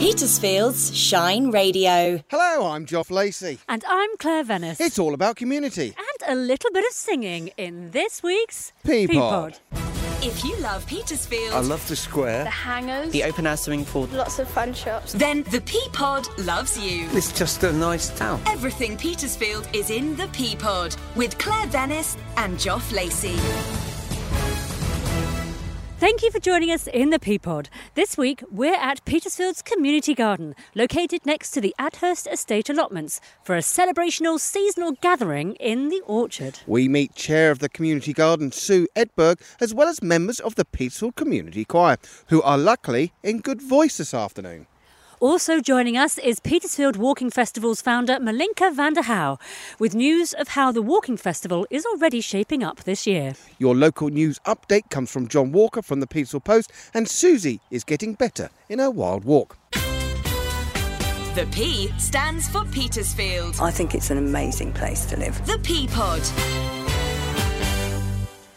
Petersfield's Shine Radio. Hello, I'm Joff Lacey. And I'm Claire Venice. It's all about community. And a little bit of singing in this week's P Pod. If you love Petersfield, I love the square. The hangers. The open air swimming pool. Lots of fun shops. then the P Pod loves you. It's just a nice town. Everything Petersfield is in the P Pod with Claire Venice and Joff Lacey. Thank you for joining us in the P Pod. This week, we're at Petersfield's Community Garden, located next to the Adhurst Estate allotments, for a celebrational seasonal gathering in the orchard. We meet Chair of the Community Garden, Sue Edberg, as well as members of the Petersfield Community Choir, who are luckily in good voice this afternoon. Also joining us is Petersfield Walking Festival's founder, Malinka van der Gaauw, with news of how the Walking Festival is already shaping up this year. Your local news update comes from John Walker from the Petersfield Post, and Susie is getting better in her Wilde walk. The P stands for Petersfield. I think it's an amazing place to live. The P Pod.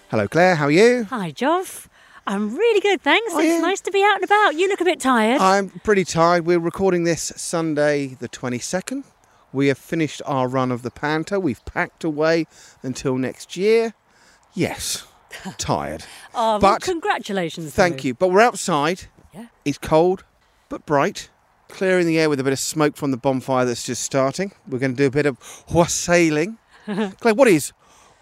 Hello, Claire, how are you? Hi, Joff. I'm really good, thanks. It's nice to be out and about. You look a bit tired. I'm pretty tired. We're recording this Sunday, the 22nd. We have finished our run of the Panto. We've packed away until next year. Yes, tired. oh, well, but- congratulations. Thank though. you. But we're outside. Yeah. It's cold, but bright. Clearing the air with a bit of smoke from the bonfire that's just starting. We're going to do a bit of wassailing. Claire, what is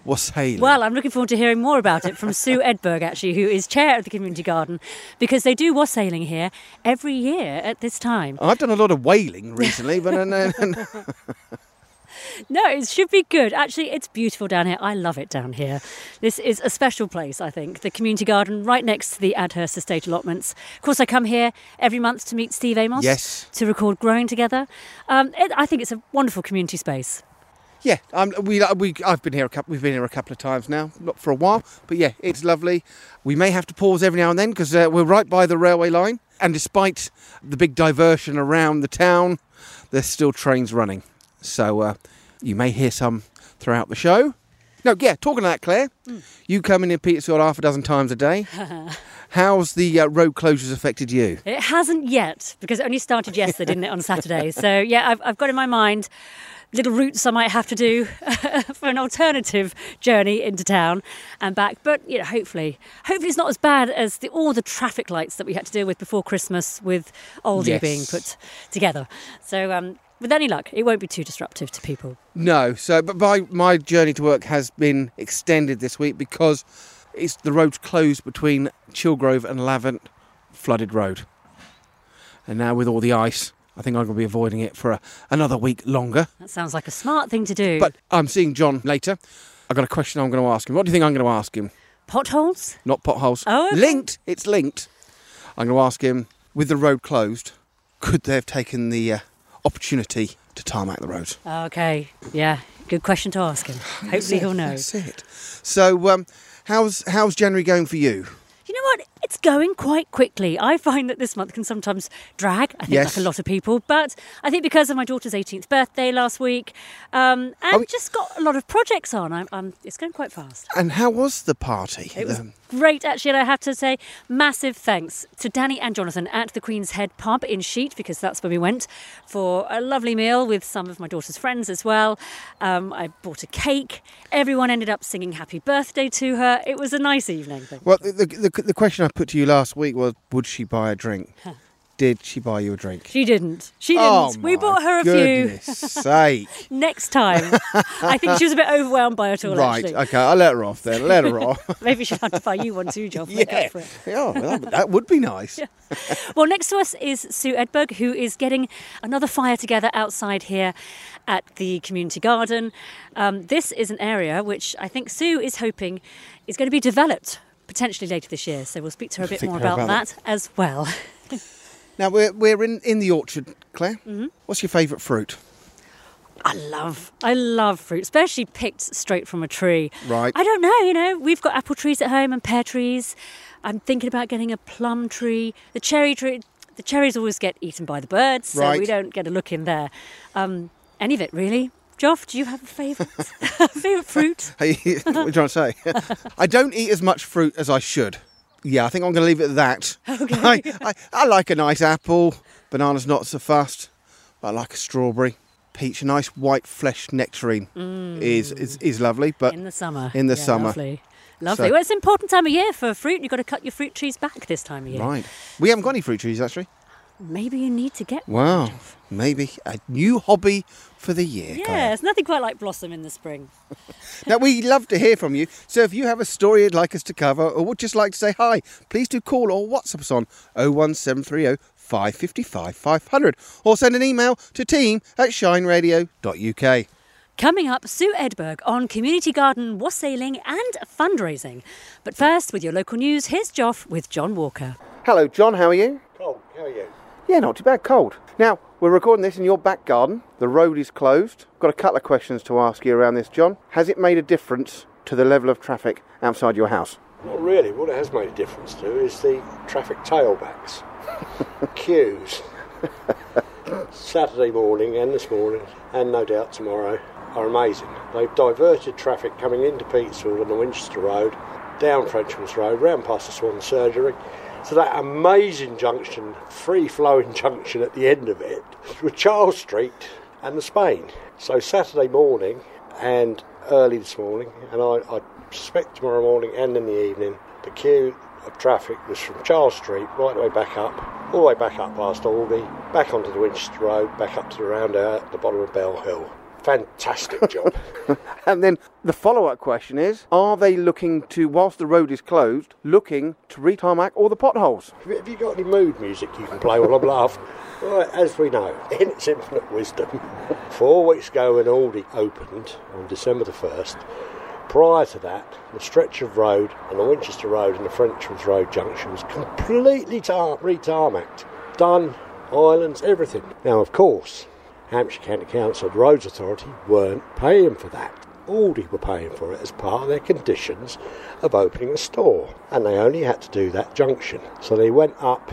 wassailing? Well, I'm looking forward to hearing more about it from Sue Edberg, actually, who is chair of the community garden, because they do wassailing here every year at this time. I've done a lot of wailing recently, but uh, no, no, no. No, it should be good. Actually, it's beautiful down here. I love it down here. This is a special place, I think. The community garden right next to the Adhurst Estate allotments. Of course, I come here every month to meet Steve Amos. Yes. To record Growing Together. Um, it, I think it's a wonderful community space. Yeah, um, we, we, I've been here a couple. We've been here a couple of times now, not for a while, but yeah, it's lovely. We may have to pause every now and then because uh, we're right by the railway line, and despite the big diversion around the town, there's still trains running. So uh, you may hear some throughout the show. No, yeah, talking of that, Claire, you come in in Petersfield half a dozen times a day. How's the uh, road closures affected you? It hasn't yet because it only started yesterday, didn't it, on Saturday? So yeah, I've, I've got in my mind little routes I might have to do for an alternative journey into town and back. But you know, hopefully, hopefully it's not as bad as the, all the traffic lights that we had to deal with before Christmas with Aldi Yes. being put together. So. Um, with any luck, it won't be too disruptive to people. No, so but my my journey to work has been extended this week because it's the road's closed between Chilgrove and Lavant, flooded road. And now with all the ice, I think I'm going to be avoiding it for a, another week longer. That sounds like a smart thing to do. But I'm seeing John later. I've got a question I'm going to ask him. What do you think I'm going to ask him? potholes? Not potholes. Oh, okay. Linked. It's linked. I'm going to ask him, with the road closed, could they have taken the uh, opportunity to tarmac the road? Okay, yeah, good question to ask him. Hopefully he'll know. That's it. So, um, how's how's January going for you? You know what? It's going quite quickly. I find that this month can sometimes drag, I think, Yes. like a lot of people. But I think because of my daughter's 18th birthday last week, um, and we- just got a lot of projects on, I'm, I'm, it's going quite fast. And how was the party? It was Um, great, actually. And I have to say, massive thanks to Danny and Jonathan at the Queen's Head pub in Sheet, because that's where we went for a lovely meal with some of my daughter's friends as well. Um, I bought a cake. Everyone ended up singing happy birthday to her. It was a nice evening. Well, the, the, the question I put to you last week was, would she buy a drink? Did she buy you a drink? She didn't. She didn't. Oh, we bought her a goodness sake. few next time. I think she was a bit overwhelmed by it all, right, actually. okay, I'll let her off then. Let her off. Maybe she'll have to buy you one too, John. Yeah. up for it. yeah well, that, that would be nice. Well, next to us is Sue Edberg, who is getting another fire together outside here at the community garden. Um, this is an area which I think Sue is hoping is going to be developed potentially later this year. So we'll speak to her a bit more about, about that as well. Now, we're, we're in, in the orchard, Claire. Mm-hmm. What's your favourite fruit? I love, I love fruit, especially picked straight from a tree. Right. I don't know, you know, we've got apple trees at home and pear trees. I'm thinking about getting a plum tree. The cherry tree, the cherries always get eaten by the birds, so Right. we don't get a look in there. Um, any of it really. Joff, do you have a favourite favourite fruit? What are you trying to say? I don't eat as much fruit as I should. Yeah, I think I'm going to leave it at that. Okay. I, I, I like a nice apple. Banana's not so fast. But I like a strawberry. Peach, a nice white flesh nectarine mm. is, is is lovely. But In the summer. In the Yeah, summer. Lovely. Lovely. So- well, it's an important time of year for fruit. You've got to cut your fruit trees back this time of year. Right. We haven't got any fruit trees actually. Maybe you need to get Wow. Maybe a new hobby for the year. Yeah, Claire. it's nothing quite like blossom in the spring. Now, we love to hear from you. So if you have a story you'd like us to cover or would just like to say hi, please do call or WhatsApp us on 01730 555 500 or send an email to team at shineradio.uk. Coming up, Sue Edberg on community garden wassailing and fundraising. But first, with your local news, here's Joff with John Walker. Hello, John. How are you? Cold, how are you? Yeah, not too bad. Cold. Now, we're recording this in your back garden. The road is closed. Got a couple of questions to ask you around this, John. Has it made a difference to the level of traffic outside your house? Not really. What it has made a difference to is the traffic tailbacks. Queues. Saturday morning and this morning, and no doubt tomorrow, are amazing. They've diverted traffic coming into Petersfield on the Winchester Road, down Frenchman's Road, round past the Swan Surgery, to that amazing junction, free flowing junction at the end of it, with Charles Street and the Spain. So Saturday morning and early this morning, and I, I suspect tomorrow morning and in the evening, the queue of traffic was from Charles Street right the way back up, all the way back up past Albany, back onto the Winchester Road, back up to the roundabout at the bottom of Bell Hill. Fantastic job. And then the follow up question is Are they looking to, whilst the road is closed, looking to re tarmac all the potholes? Have you- got any mood music you can play while I'm laughing? Right, as we know, in its infinite wisdom, four weeks ago when Aldi opened on December the 1st, prior to that, the stretch of road on the Winchester Road and the Frenchman's Road junction was completely tar- re-tarmacked. Done, islands, everything. Now, of course, Hampshire County Council, the Roads Authority, weren't paying for that. Aldi were paying for it as part of their conditions of opening a store, and they only had to do that junction. So they went up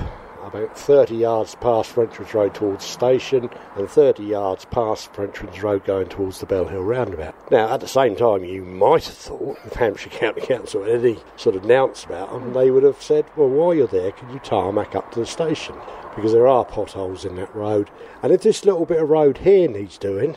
about 30 yards past Frenchman's Road towards station, and 30 yards past Frenchman's Road going towards the Bell Hill roundabout. Now, at the same time, you might have thought if Hampshire County Council had any sort of announced about them, they would have said, well, while you're there, can you tarmac up to the station? Because there are potholes in that road, and if this little bit of road here needs doing,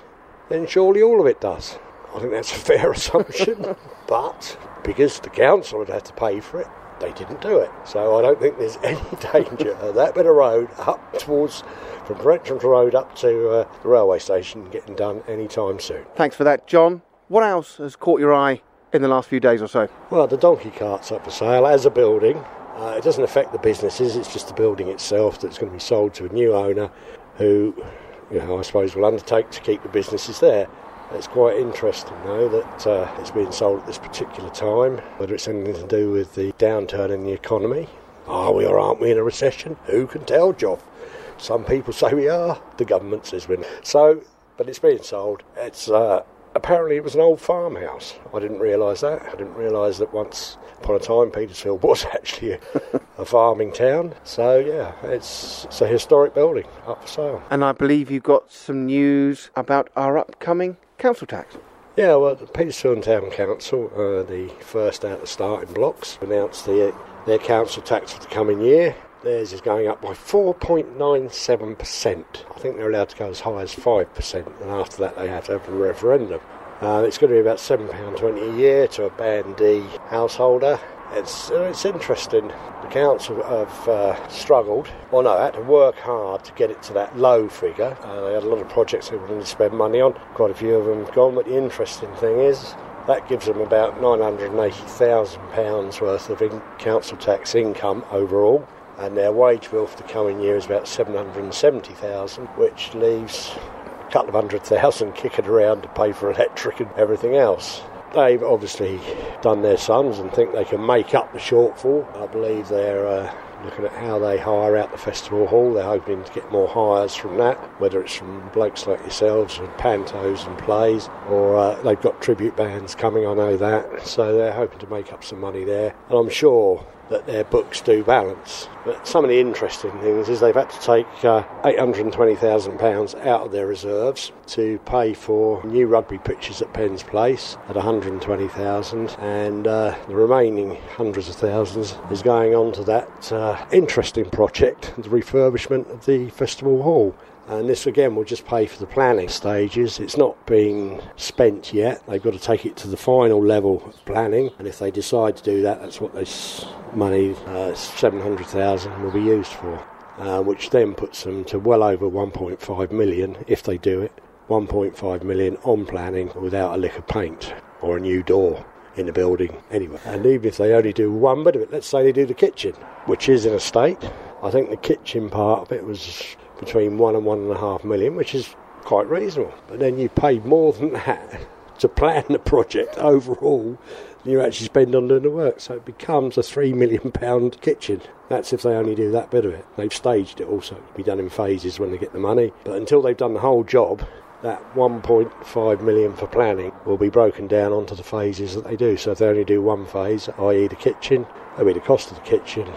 then surely all of it does. I think that's a fair assumption. but because the council would have to pay for it, they didn't do it. So I don't think there's any danger of that bit of road up towards from Brentford Road up to uh, the railway station getting done anytime soon. Thanks for that, John. What else has caught your eye in the last few days or so? Well, the donkey cart's up for sale as a building. Uh, it doesn't affect the businesses, it's just the building itself that's going to be sold to a new owner who, you know, I suppose will undertake to keep the businesses there. It's quite interesting, though, that uh, it's being sold at this particular time, whether it's anything to do with the downturn in the economy. Are we or aren't we in a recession? Who can tell, Joff? Some people say we are, the government says we're not. So, but it's being sold. It's uh, apparently it was an old farmhouse. I didn't realise that. I didn't realise that once upon a time Petersfield was actually a, a farming town. So yeah, it's it's a historic building up for sale. And I believe you've got some news about our upcoming council tax. Yeah, well, the Petersfield Town Council, uh, the first out of the starting blocks, announced the, their council tax for the coming year. Theirs is going up by 4.97%. I think they're allowed to go as high as 5%, and after that, they have to have a referendum. Uh, it's going to be about £7.20 a year to a Band D householder. It's, uh, it's interesting. The council have uh, struggled, or no, had to work hard to get it to that low figure. Uh, they had a lot of projects they wanted to spend money on. Quite a few of them gone, but the interesting thing is that gives them about £980,000 worth of in- council tax income overall. And their wage bill for the coming year is about 770000 which leaves a couple of hundred thousand kicking around to pay for electric and everything else. They've obviously done their sums and think they can make up the shortfall. I believe they're uh, looking at how they hire out the festival hall. They're hoping to get more hires from that, whether it's from blokes like yourselves and pantos and plays, or uh, they've got tribute bands coming. I know that, so they're hoping to make up some money there. And I'm sure that their books do balance. But some of the interesting things is they've had to take uh, £820,000 out of their reserves to pay for new rugby pitches at Penn's Place at 120,000 and uh, the remaining hundreds of thousands is going on to that uh, interesting project, the refurbishment of the festival hall. And this again will just pay for the planning stages. It's not being spent yet. They've got to take it to the final level of planning. And if they decide to do that, that's what this money, uh, 700,000, will be used for. Uh, which then puts them to well over 1.5 million if they do it. 1.5 million on planning without a lick of paint or a new door in the building anyway. And even if they only do one bit of it, let's say they do the kitchen, which is in a state. I think the kitchen part of it was between one and one and a half million, which is quite reasonable. But then you pay more than that to plan the project overall than you actually spend on doing the work. So it becomes a three million pound kitchen. That's if they only do that bit of it. They've staged it also to be done in phases when they get the money. But until they've done the whole job, that 1.5 million for planning will be broken down onto the phases that they do. So if they only do one phase, i.e. the kitchen, that'll be the cost of the kitchen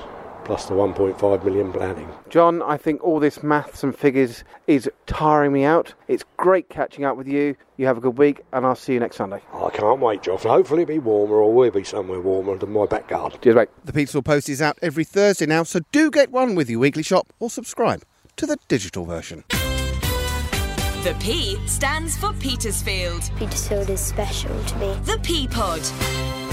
plus the 1.5 million planning. John, I think all this maths and figures is tiring me out. It's great catching up with you. You have a good week, and I'll see you next Sunday. I can't wait, Joff. Hopefully it'll be warmer, or we'll be somewhere warmer than my back garden. Cheers, mate. The Petersfield Post is out every Thursday now, so do get one with your weekly shop or subscribe to the digital version. The P stands for Petersfield. Petersfield is special to me. The P Pod.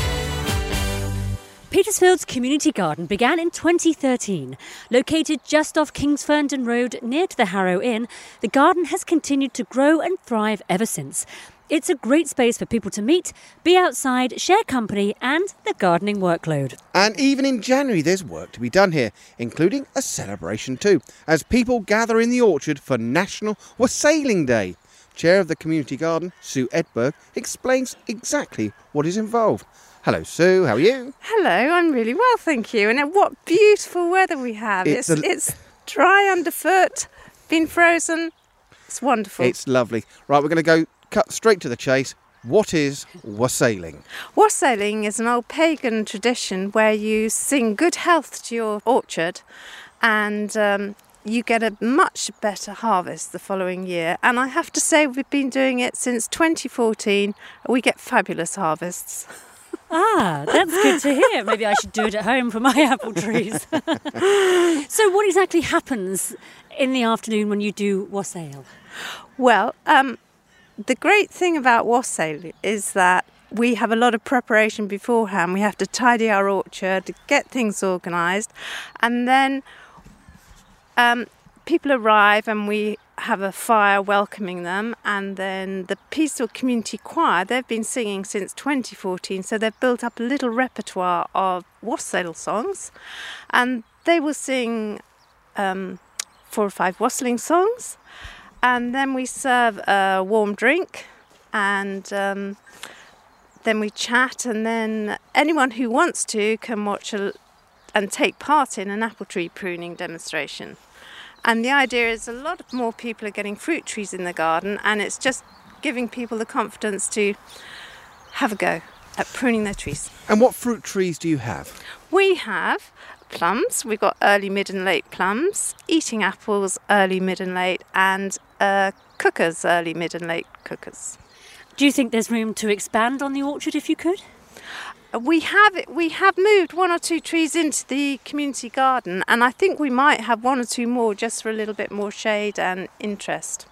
Petersfield's community garden began in 2013. Located just off Kingsfernsden Road near to the Harrow Inn, the garden has continued to grow and thrive ever since. It's a great space for people to meet, be outside, share company, and the gardening workload. And even in January, there's work to be done here, including a celebration too, as people gather in the orchard for National Wassailing Day. Chair of the Community Garden, Sue Edberg, explains exactly what is involved. Hello, Sue. How are you? Hello, I'm really well, thank you. And what beautiful weather we have. It's It's, a- it's dry underfoot, been frozen. It's wonderful. It's lovely. Right, we're going to go cut straight to the chase. What is wassailing? Wassailing is an old pagan tradition where you sing good health to your orchard and um, you get a much better harvest the following year. And I have to say, we've been doing it since 2014. We get fabulous harvests. Ah, that's good to hear. Maybe I should do it at home for my apple trees. so, what exactly happens in the afternoon when you do wassail? Well, um, the great thing about wassail is that we have a lot of preparation beforehand. We have to tidy our orchard, get things organised, and then um, people arrive and we have a fire welcoming them. And then the Petersfield Community Choir, they've been singing since 2014, so they've built up a little repertoire of wassail songs, and they will sing um, four or five wassailing songs and then we serve a warm drink and um, then we chat and then anyone who wants to can watch a, and take part in an apple tree pruning demonstration and the idea is a lot more people are getting fruit trees in the garden and it's just giving people the confidence to have a go at pruning their trees And what fruit trees do you have? we have plums. We've got early, mid, and late plums, eating apples, early, mid, and late, and uh, cookers, early, mid, and late cookers. Do you think there's room to expand on the orchard if you could? We have we have moved one or two trees into the community garden, and I think we might have one or two more just for a little bit more shade and interest.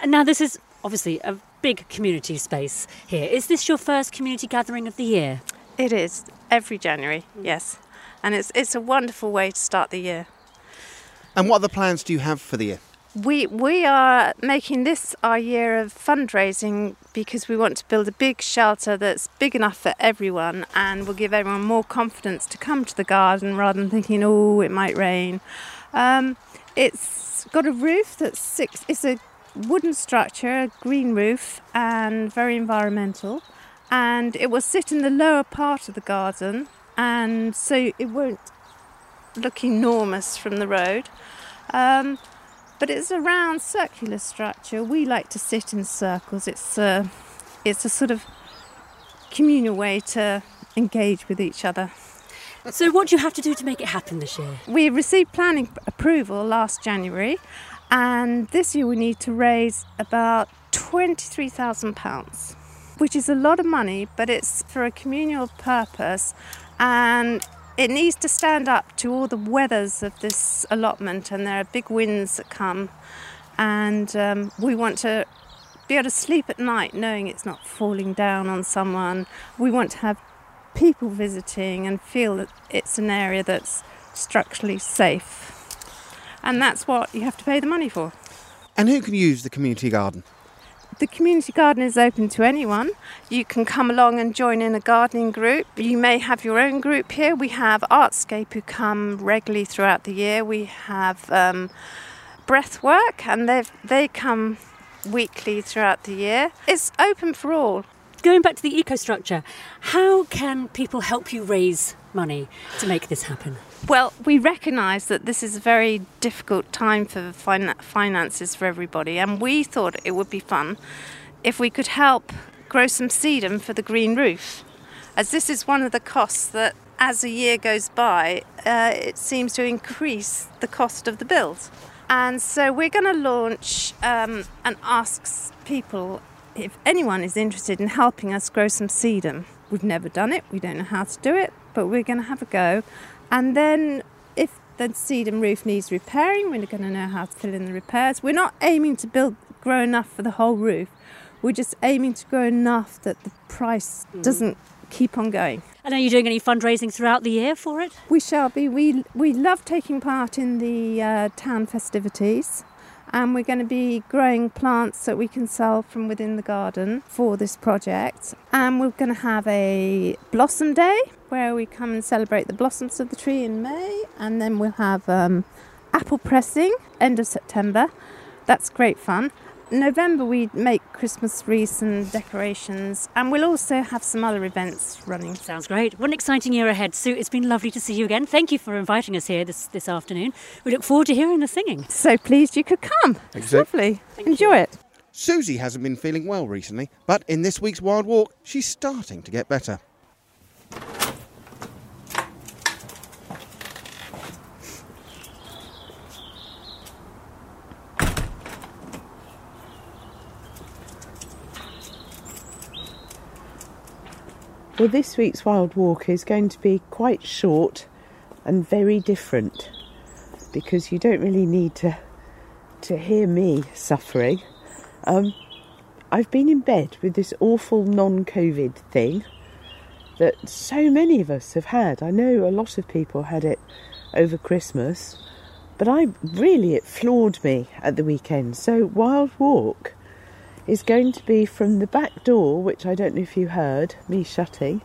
And now, this is obviously a big community space here. Is this your first community gathering of the year? It is every January, mm. yes, and it's it's a wonderful way to start the year. And what other plans do you have for the year? We we are making this our year of fundraising because we want to build a big shelter that's big enough for everyone and will give everyone more confidence to come to the garden rather than thinking, oh, it might rain. Um, it's got a roof that's six. It's a wooden structure, a green roof, and very environmental. And it will sit in the lower part of the garden, and so it won't look enormous from the road. Um, but it's a round circular structure. We like to sit in circles. It's a, it's a sort of communal way to engage with each other. So, what do you have to do to make it happen this year? We received planning approval last January, and this year we need to raise about £23,000, which is a lot of money, but it's for a communal purpose and it needs to stand up to all the weathers of this allotment, and there are big winds that come, and um, we want to be able to sleep at night knowing it's not falling down on someone. We want to have people visiting and feel that it's an area that's structurally safe. And that's what you have to pay the money for. And who can use the community garden? The community garden is open to anyone. You can come along and join in a gardening group. You may have your own group here. We have Artscape who come regularly throughout the year. We have um, Breathwork and they they come weekly throughout the year. It's open for all. Going back to the eco-structure, how can people help you raise money to make this happen? Well, we recognise that this is a very difficult time for fin- finances for everybody, and we thought it would be fun if we could help grow some sedum for the green roof, as this is one of the costs that, as a year goes by, uh, it seems to increase the cost of the build. And so we're going to launch um, and ask people if anyone is interested in helping us grow some sedum. We've never done it, we don't know how to do it, but we're going to have a go. And then if the sedum roof needs repairing, we're going to know how to fill in the repairs. We're not aiming to build grow enough for the whole roof. We're just aiming to grow enough that the price mm. doesn't keep on going. And are you doing any fundraising throughout the year for it? We shall be. We we love taking part in the uh, town festivities and we're going to be growing plants that we can sell from within the garden for this project. And we're going to have a blossom day where we come and celebrate the blossoms of the tree in May, and then we'll have um, apple pressing end of September. That's great fun. November we make Christmas wreaths and decorations, and we'll also have some other events running. Sounds great. What an exciting year ahead, Sue. It's been lovely to see you again. Thank you for inviting us here this, this afternoon. We look forward to hearing the singing. So pleased you could come. It's lovely. Thank Enjoy you. it. Susie hasn't been feeling well recently, but in this week's Wilde Walk, she's starting to get better. Well, this week's Wilde Walk is going to be quite short and very different because you don't really need to to hear me suffering. Um, I've been in bed with this awful non-COVID thing that so many of us have had. I know a lot of people had it over Christmas, but I really it floored me at the weekend. So Wilde Walk is going to be from the back door, which I don't know if you heard me shutting.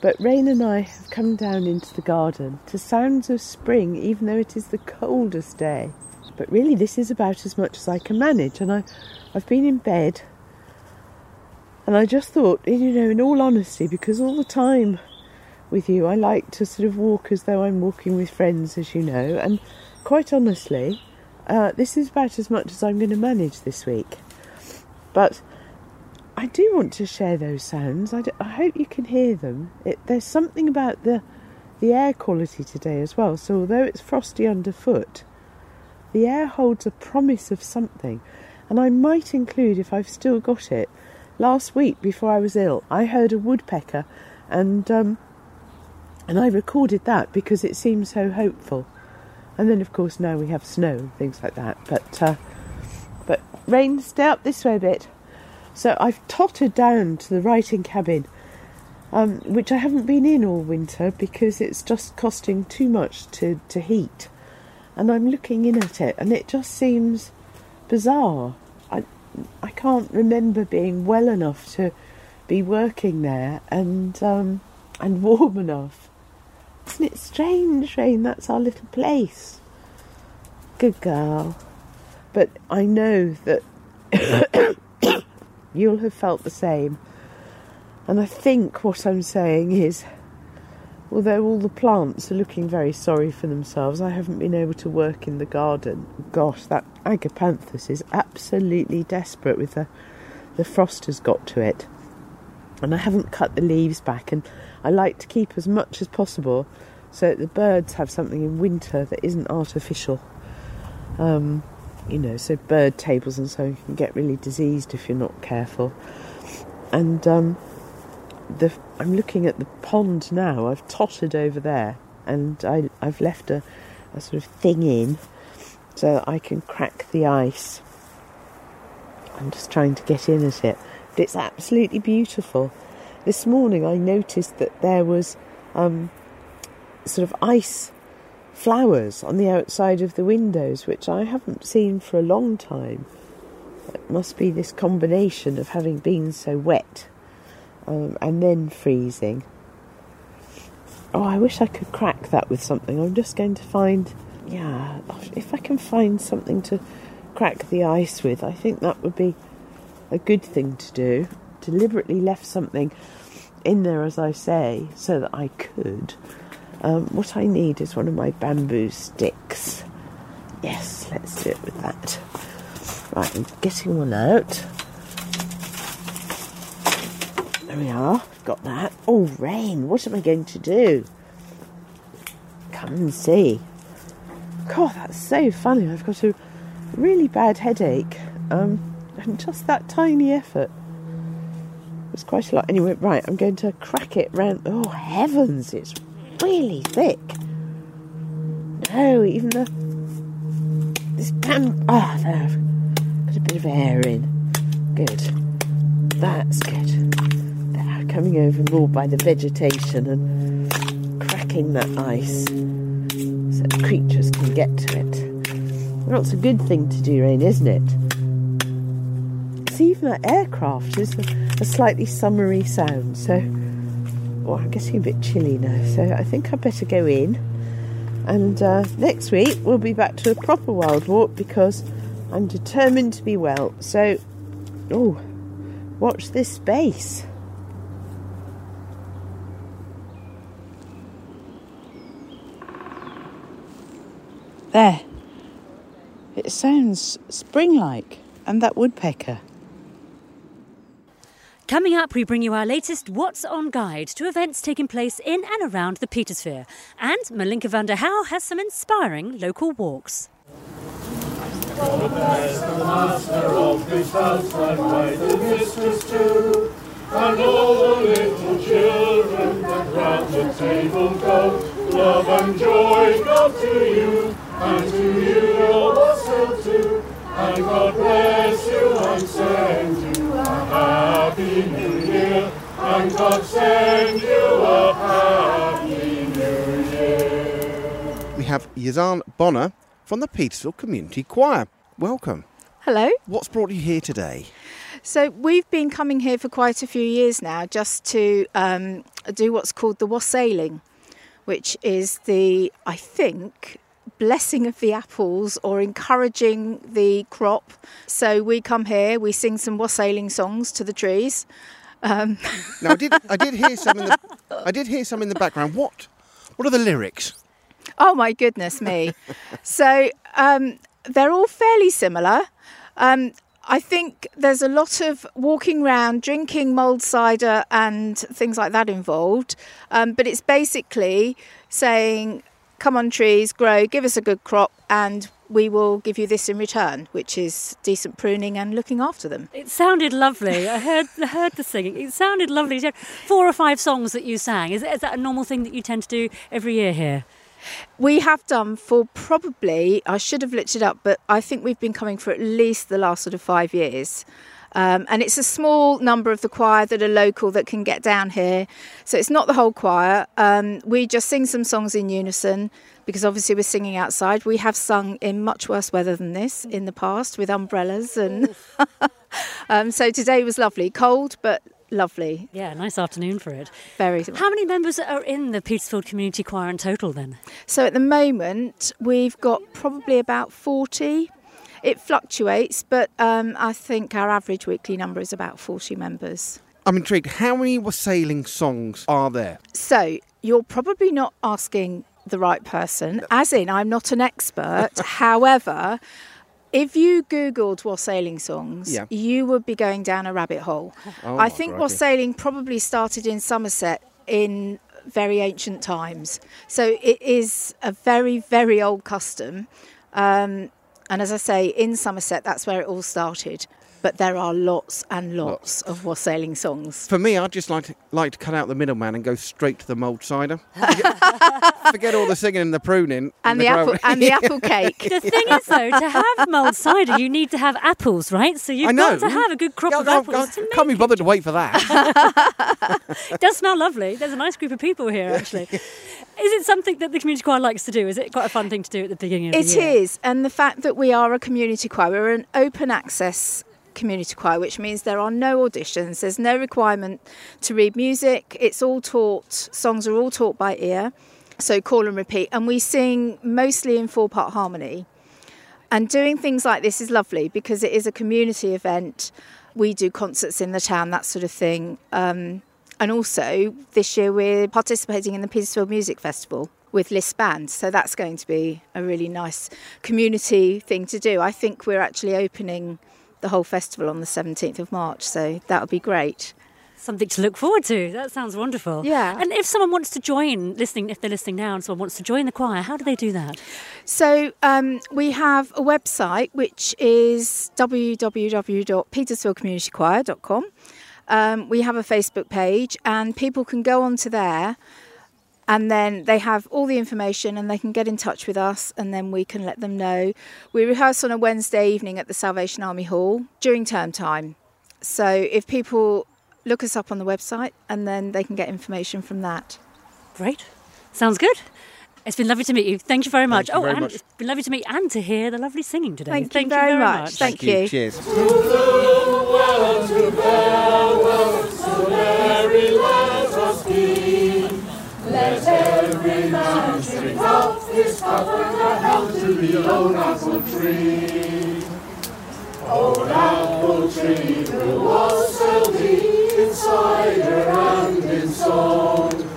But Rain and I have come down into the garden to sounds of spring, even though it is the coldest day. But really, this is about as much as I can manage. And I, I've been in bed, and I just thought, you know, in all honesty, because all the time with you, I like to sort of walk as though I'm walking with friends, as you know. And quite honestly, uh, this is about as much as I'm going to manage this week. But I do want to share those sounds. I, do, I hope you can hear them. It, there's something about the the air quality today as well. So although it's frosty underfoot, the air holds a promise of something. And I might include, if I've still got it, last week before I was ill, I heard a woodpecker, and um, and I recorded that because it seemed so hopeful. And then, of course, now we have snow and things like that. But uh, Rain, stay up this way a bit. So I've tottered down to the writing cabin, um, which I haven't been in all winter because it's just costing too much to, to heat. And I'm looking in at it, and it just seems bizarre. I, I can't remember being well enough to be working there and um, and warm enough. Isn't it strange, Rain? That's our little place. Good girl. But I know that you'll have felt the same. And I think what I'm saying is, although all the plants are looking very sorry for themselves, I haven't been able to work in the garden. Gosh, that agapanthus is absolutely desperate with the, the frost has got to it. and I haven't cut the leaves back. And I like to keep as much as possible so that the birds have something in winter that isn't artificial. Um, you know, so bird tables and so you can get really diseased if you're not careful. And um, the I'm looking at the pond now. I've tottered over there, and I, I've left a, a sort of thing in so that I can crack the ice. I'm just trying to get in at it. But it's absolutely beautiful. This morning I noticed that there was um, sort of ice flowers on the outside of the windows, which I haven't seen for a long time. It must be this combination of having been so wet um, and then freezing. Oh, I wish I could crack that with something. I'm just going to find, yeah, if I can find something to crack the ice with, I think that would be a good thing to do. Deliberately left something in there, as I say, so that I could. Um, what I need is one of my bamboo sticks. Yes, let's do it with that. Right, I'm getting one out. There we are, got that. Oh, rain, what am I going to do? Come and see. God, that's so funny. I've got a really bad headache. Um, and just that tiny effort was quite a lot. Anyway, right, I'm going to crack it round. Oh, heavens, it's really thick. No, even the. This bam. Ah, oh, there. Put a bit of air in. Good. That's good. There, coming over more by the vegetation and cracking that ice so the creatures can get to it. It's a good thing to do, Rain, isn't it? See, even that aircraft is a, a slightly summery sound, so well, I'm getting a bit chilly now, so I think I better go in. And uh, next week we'll be back to a proper wild walk because I'm determined to be well. So, oh, watch this space. There. It sounds spring like, and that woodpecker. Coming up, we bring you our latest What's On guide to events taking place in and around the Petersphere. And Malinka van der Gaauw has some inspiring local walks. And all the little children that round the table go. Love and joy to you, and to you wassail too, and God bless you and send you happy new year, and God send you a happy new year. We have Ysanne Bonner from the Petersfield Community Choir. Welcome. Hello. What's brought you here today? So we've been coming here for quite a few years now, just to um, do what's called the wassailing, which is the I think blessing of the apples or encouraging the crop. So we come here, we sing some wassailing songs to the trees. Um. Now I did I did hear some in the I did hear some in the background. What what are the lyrics? Oh my goodness me! so um, they're all fairly similar. Um, I think there's a lot of walking around, drinking mulled cider and things like that involved. Um, but it's basically saying, come on, trees, grow, give us a good crop, and we will give you this in return, which is decent pruning and looking after them. It sounded lovely. I heard heard the singing. It sounded lovely. Four or five songs that you sang. Is, is that a normal thing that you tend to do every year here? We have done for probably, I should have looked it up, but I think we've been coming for at least the last sort of five years. Um, and it's a small number of the choir that are local that can get down here. So it's not the whole choir. Um, we just sing some songs in unison because obviously we're singing outside. We have sung in much worse weather than this in the past with umbrellas. And um, so today was lovely. Cold, but lovely. Yeah, nice afternoon for it. Very. How many members are in the Petersfield Community Choir in total then? So at the moment, we've got probably about 40. It fluctuates, but um, I think our average weekly number is about 40 members. I'm intrigued. How many wassailing songs are there? So you're probably not asking the right person, as in, I'm not an expert. However, If you Googled wassailing songs, Yeah. you would be going down a rabbit hole. Oh, I think crikey. wassailing probably started in Somerset in very ancient times. So it is a very, very old custom. Um, and as I say, in Somerset, that's where it all started. But there are lots and lots of wassailing songs. For me, I'd just like to, like to cut out the middleman and go straight to the mulled cider. Forget, forget all the singing and the pruning And the apple and the apple cake. The thing is, though, to have mulled cider, you need to have apples, right? So you've I know. got to have a good crop Yeah, of I- I- apples. to can't be make bothered to wait for that. it. it does smell lovely. There's a nice group of people here, actually. Is it something that the community choir likes to do? Is it quite a fun thing to do at the beginning of It the year? is, and the fact that we are a community choir, we're an open access community choir, which means there are no auditions, there's no requirement to read music, it's all taught, songs are all taught by ear, so call and repeat, and we sing mostly in four part harmony. And doing things like this is lovely because it is a community event. We do concerts in the town, that sort of thing. Um, and also, this year we're participating in the Petersfield Music Festival with Liss Band. So that's going to be a really nice community thing to do. I think we're actually opening the whole festival on the 17th of March. So that'll be great. Something to look forward to. That sounds wonderful. Yeah. And if someone wants to join, listening, if they're listening now and someone wants to join the choir, how do they do that? So um, we have a website which is www.petersfieldcommunitychoir.com. Um, we have a Facebook page, and people can go onto there, and then they have all the information, and they can get in touch with us, and then we can let them know. We rehearse on a Wednesday evening at the Salvation Army Hall during term time. So if people look us up on the website, and then they can get information from that. Great. Sounds good. It's been lovely to meet you. Thank you very much. you oh, very and much. it's been lovely to meet and to hear the lovely singing today. Thank you very much. Thank you. Cheers. Let every man drink up this cup and a health to the old apple tree. Old apple tree will wassail thee in cider and in song.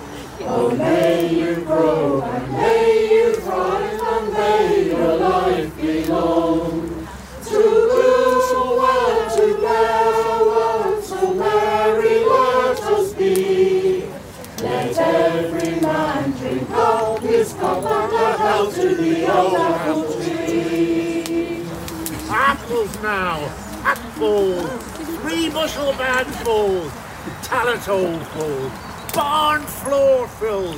Oh, may you grow up and a health to the old apple tree. Apples now, hatfuls, three bushel bagfuls, talent all full, barn floor full,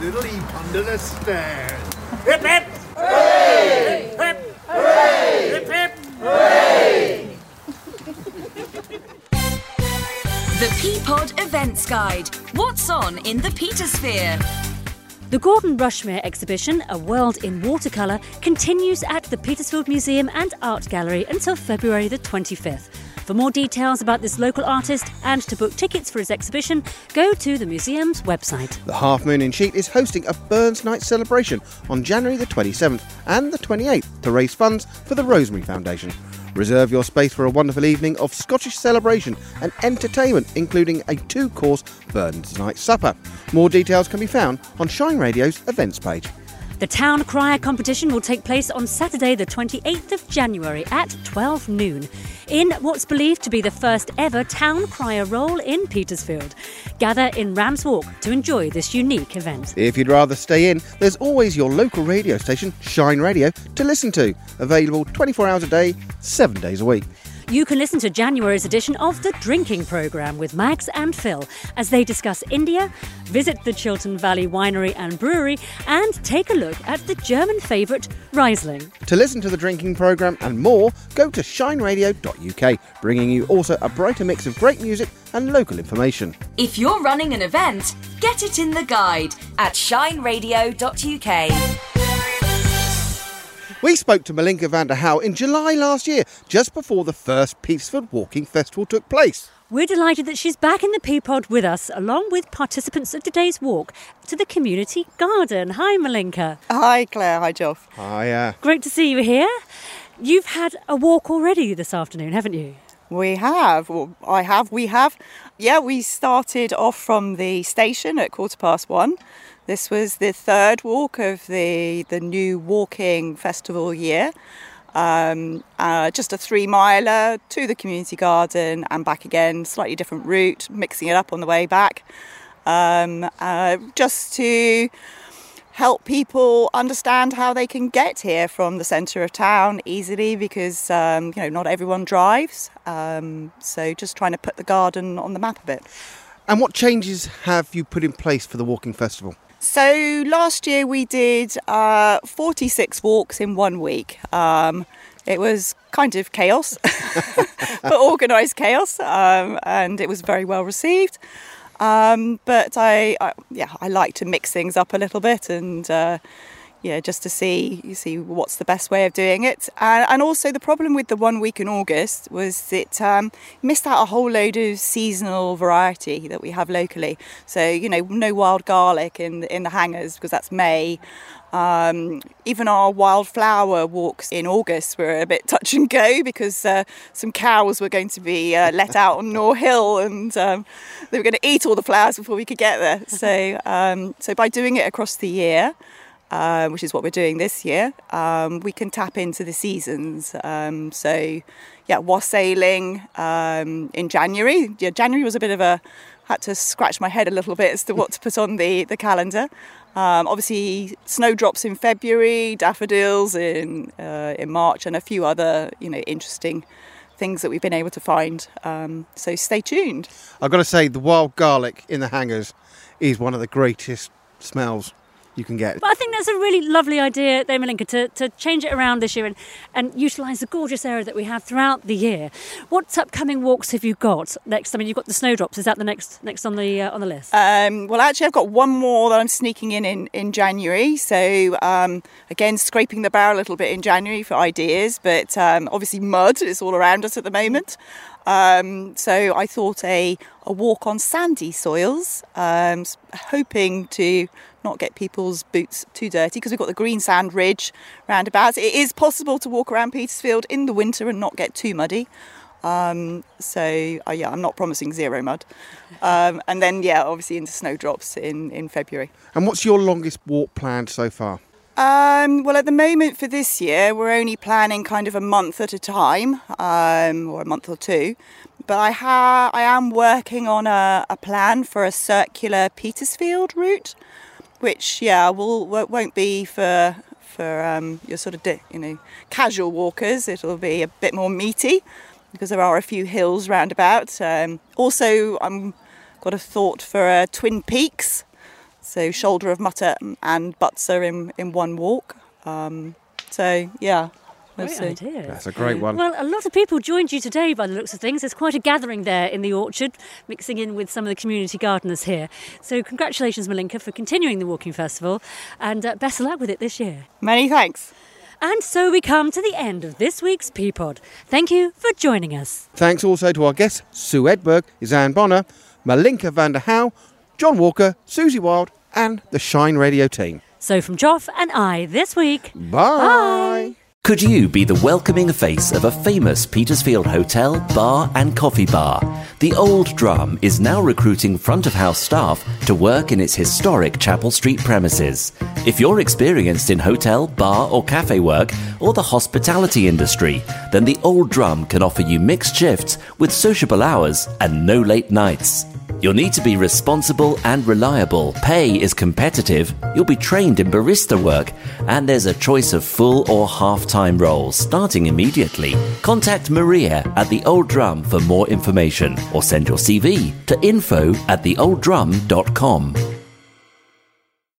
little heap under the stairs. Hip hip! Hooray! Hip hip! Hooray! Hip hip! Hooray! The P Pod Events Guide. What's on in the Petersphere? The Gordon Rushmer exhibition, A World in Watercolour, continues at the Petersfield Museum and Art Gallery until February the 25th. For more details about this local artist and to book tickets for his exhibition, go to the museum's website. The Half Moon in Sheet is hosting a Burns Night celebration on January the 27th and the 28th to raise funds for the Rosemary Foundation. Reserve your space for a wonderful evening of Scottish celebration and entertainment, including a two course Burns Night supper. More details can be found on Shine Radio's events page. The Town Crier competition will take place on Saturday, the 28th of January at 12 noon, in what's believed to be the first ever Town Crier role in Petersfield. Gather in Rams Walk to enjoy this unique event. If you'd rather stay in, there's always your local radio station, Shine Radio, to listen to. Available 24 hours a day, 7 days a week. You can listen to January's edition of The Drinking Programme with Max and Phil as they discuss India, visit the Chiltern Valley Winery and Brewery, and take a look at the German favourite Riesling. To listen to the drinking programme and more, go to shineradio.uk, bringing you also a brighter mix of great music and local information. If you're running an event, get it in the guide at shineradio.uk. We spoke to Malinka van der Gaauw in July last year, just before the first Petersfield Walking Festival took place. We're delighted that she's back in the P Pod with us, along with participants of today's walk to the community garden. Hi, Malinka. Hi, Claire. Hi, Joff. Hi, uh, Great to see you here. You've had a walk already this afternoon, haven't you? We have. Well, I have. We have. Yeah, we started off from the station at quarter past one. This was the third walk of the the new walking festival year. Um, uh, just a three miler to the community garden and back again, slightly different route, mixing it up on the way back, um, uh, just to help people understand how they can get here from the centre of town easily because um, you know not everyone drives. Um, so just trying to put the garden on the map a bit. And what changes have you put in place for the walking festival? So last year we did uh, 46 walks in one week. Um, it was kind of chaos, but organised chaos, um, and it was very well received. Um, but I, I, yeah, I like to mix things up a little bit and. Uh, yeah, just to see you see what's the best way of doing it. And, and also the problem with the one week in August was it um, missed out a whole load of seasonal variety that we have locally. So you know, no wild garlic in in the hangers because that's May. Um, even our wildflower walks in August were a bit touch and go because uh, some cows were going to be uh, let out on Noar Hill and um, they were going to eat all the flowers before we could get there. So, um, so by doing it across the year, uh, which is what we're doing this year, um, we can tap into the seasons. Um, so, yeah, wassailing um, in January. Yeah, January was a bit of a had to scratch my head a little bit as to what to put on the the calendar. Um, obviously, snowdrops in February, daffodils in uh, in March, and a few other you know interesting things that we've been able to find. Um, so stay tuned. I've got to say, the wild garlic in the hangers is one of the greatest smells you can get. But I think that's a really lovely idea, there, Malinka, to, to change it around this year and, and utilise the gorgeous area that we have throughout the year. What upcoming walks have you got next? I mean, you've got the snowdrops. Is that the next next on the uh, on the list? Um, well, actually, I've got one more that I'm sneaking in in, in January. So um, again, scraping the barrel a little bit in January for ideas, but um, obviously mud is all around us at the moment. Um, so I thought a, a walk on sandy soils, um, hoping to not get people's boots too dirty because we've got the green sand ridge roundabouts. It is possible to walk around Petersfield in the winter and not get too muddy. Um, so uh, yeah, I'm not promising zero mud. Um, and then yeah, obviously into snowdrops in, in February. And what's your longest walk planned so far? Um, well, at the moment for this year, we're only planning kind of a month at a time, um, or a month or two. But I ha- I am working on a, a plan for a circular Petersfield route, which yeah will won't be for for um, your sort of you know casual walkers. It'll be a bit more meaty because there are a few hills roundabout. Um, also, I'm got a thought for uh, Twin Peaks, so shoulder of Mutton and Butser in in one walk. Um, so yeah, We'll Great see. idea. That's a great one. Well, a lot of people joined you today by the looks of things. There's quite a gathering there in the orchard, mixing in with some of the community gardeners here. So, congratulations, Malinka, for continuing the walking festival and uh, best of luck with it this year. Many thanks. And so we come to the end of this week's P Pod. Thank you for joining us. Thanks also to our guests Sue Edberg, Ysanne Bonner, Malinka van der Gaauw, John Walker, Susie Wilde, and the Shine Radio team. So, from Joff and I this week, Bye. Could you be the welcoming face of a famous Petersfield hotel, bar, and coffee bar? The Old Drum is now recruiting front of house staff to work in its historic Chapel Street premises. If you're experienced in hotel, bar, or cafe work, or the hospitality industry, then the Old Drum can offer you mixed shifts with sociable hours and no late nights. You'll need to be responsible and reliable. Pay is competitive. You'll be trained in barista work, and there's a choice of full or half time roles starting immediately. Contact Maria at the Old Drum for more information or send your CV to info at theolddrum.com.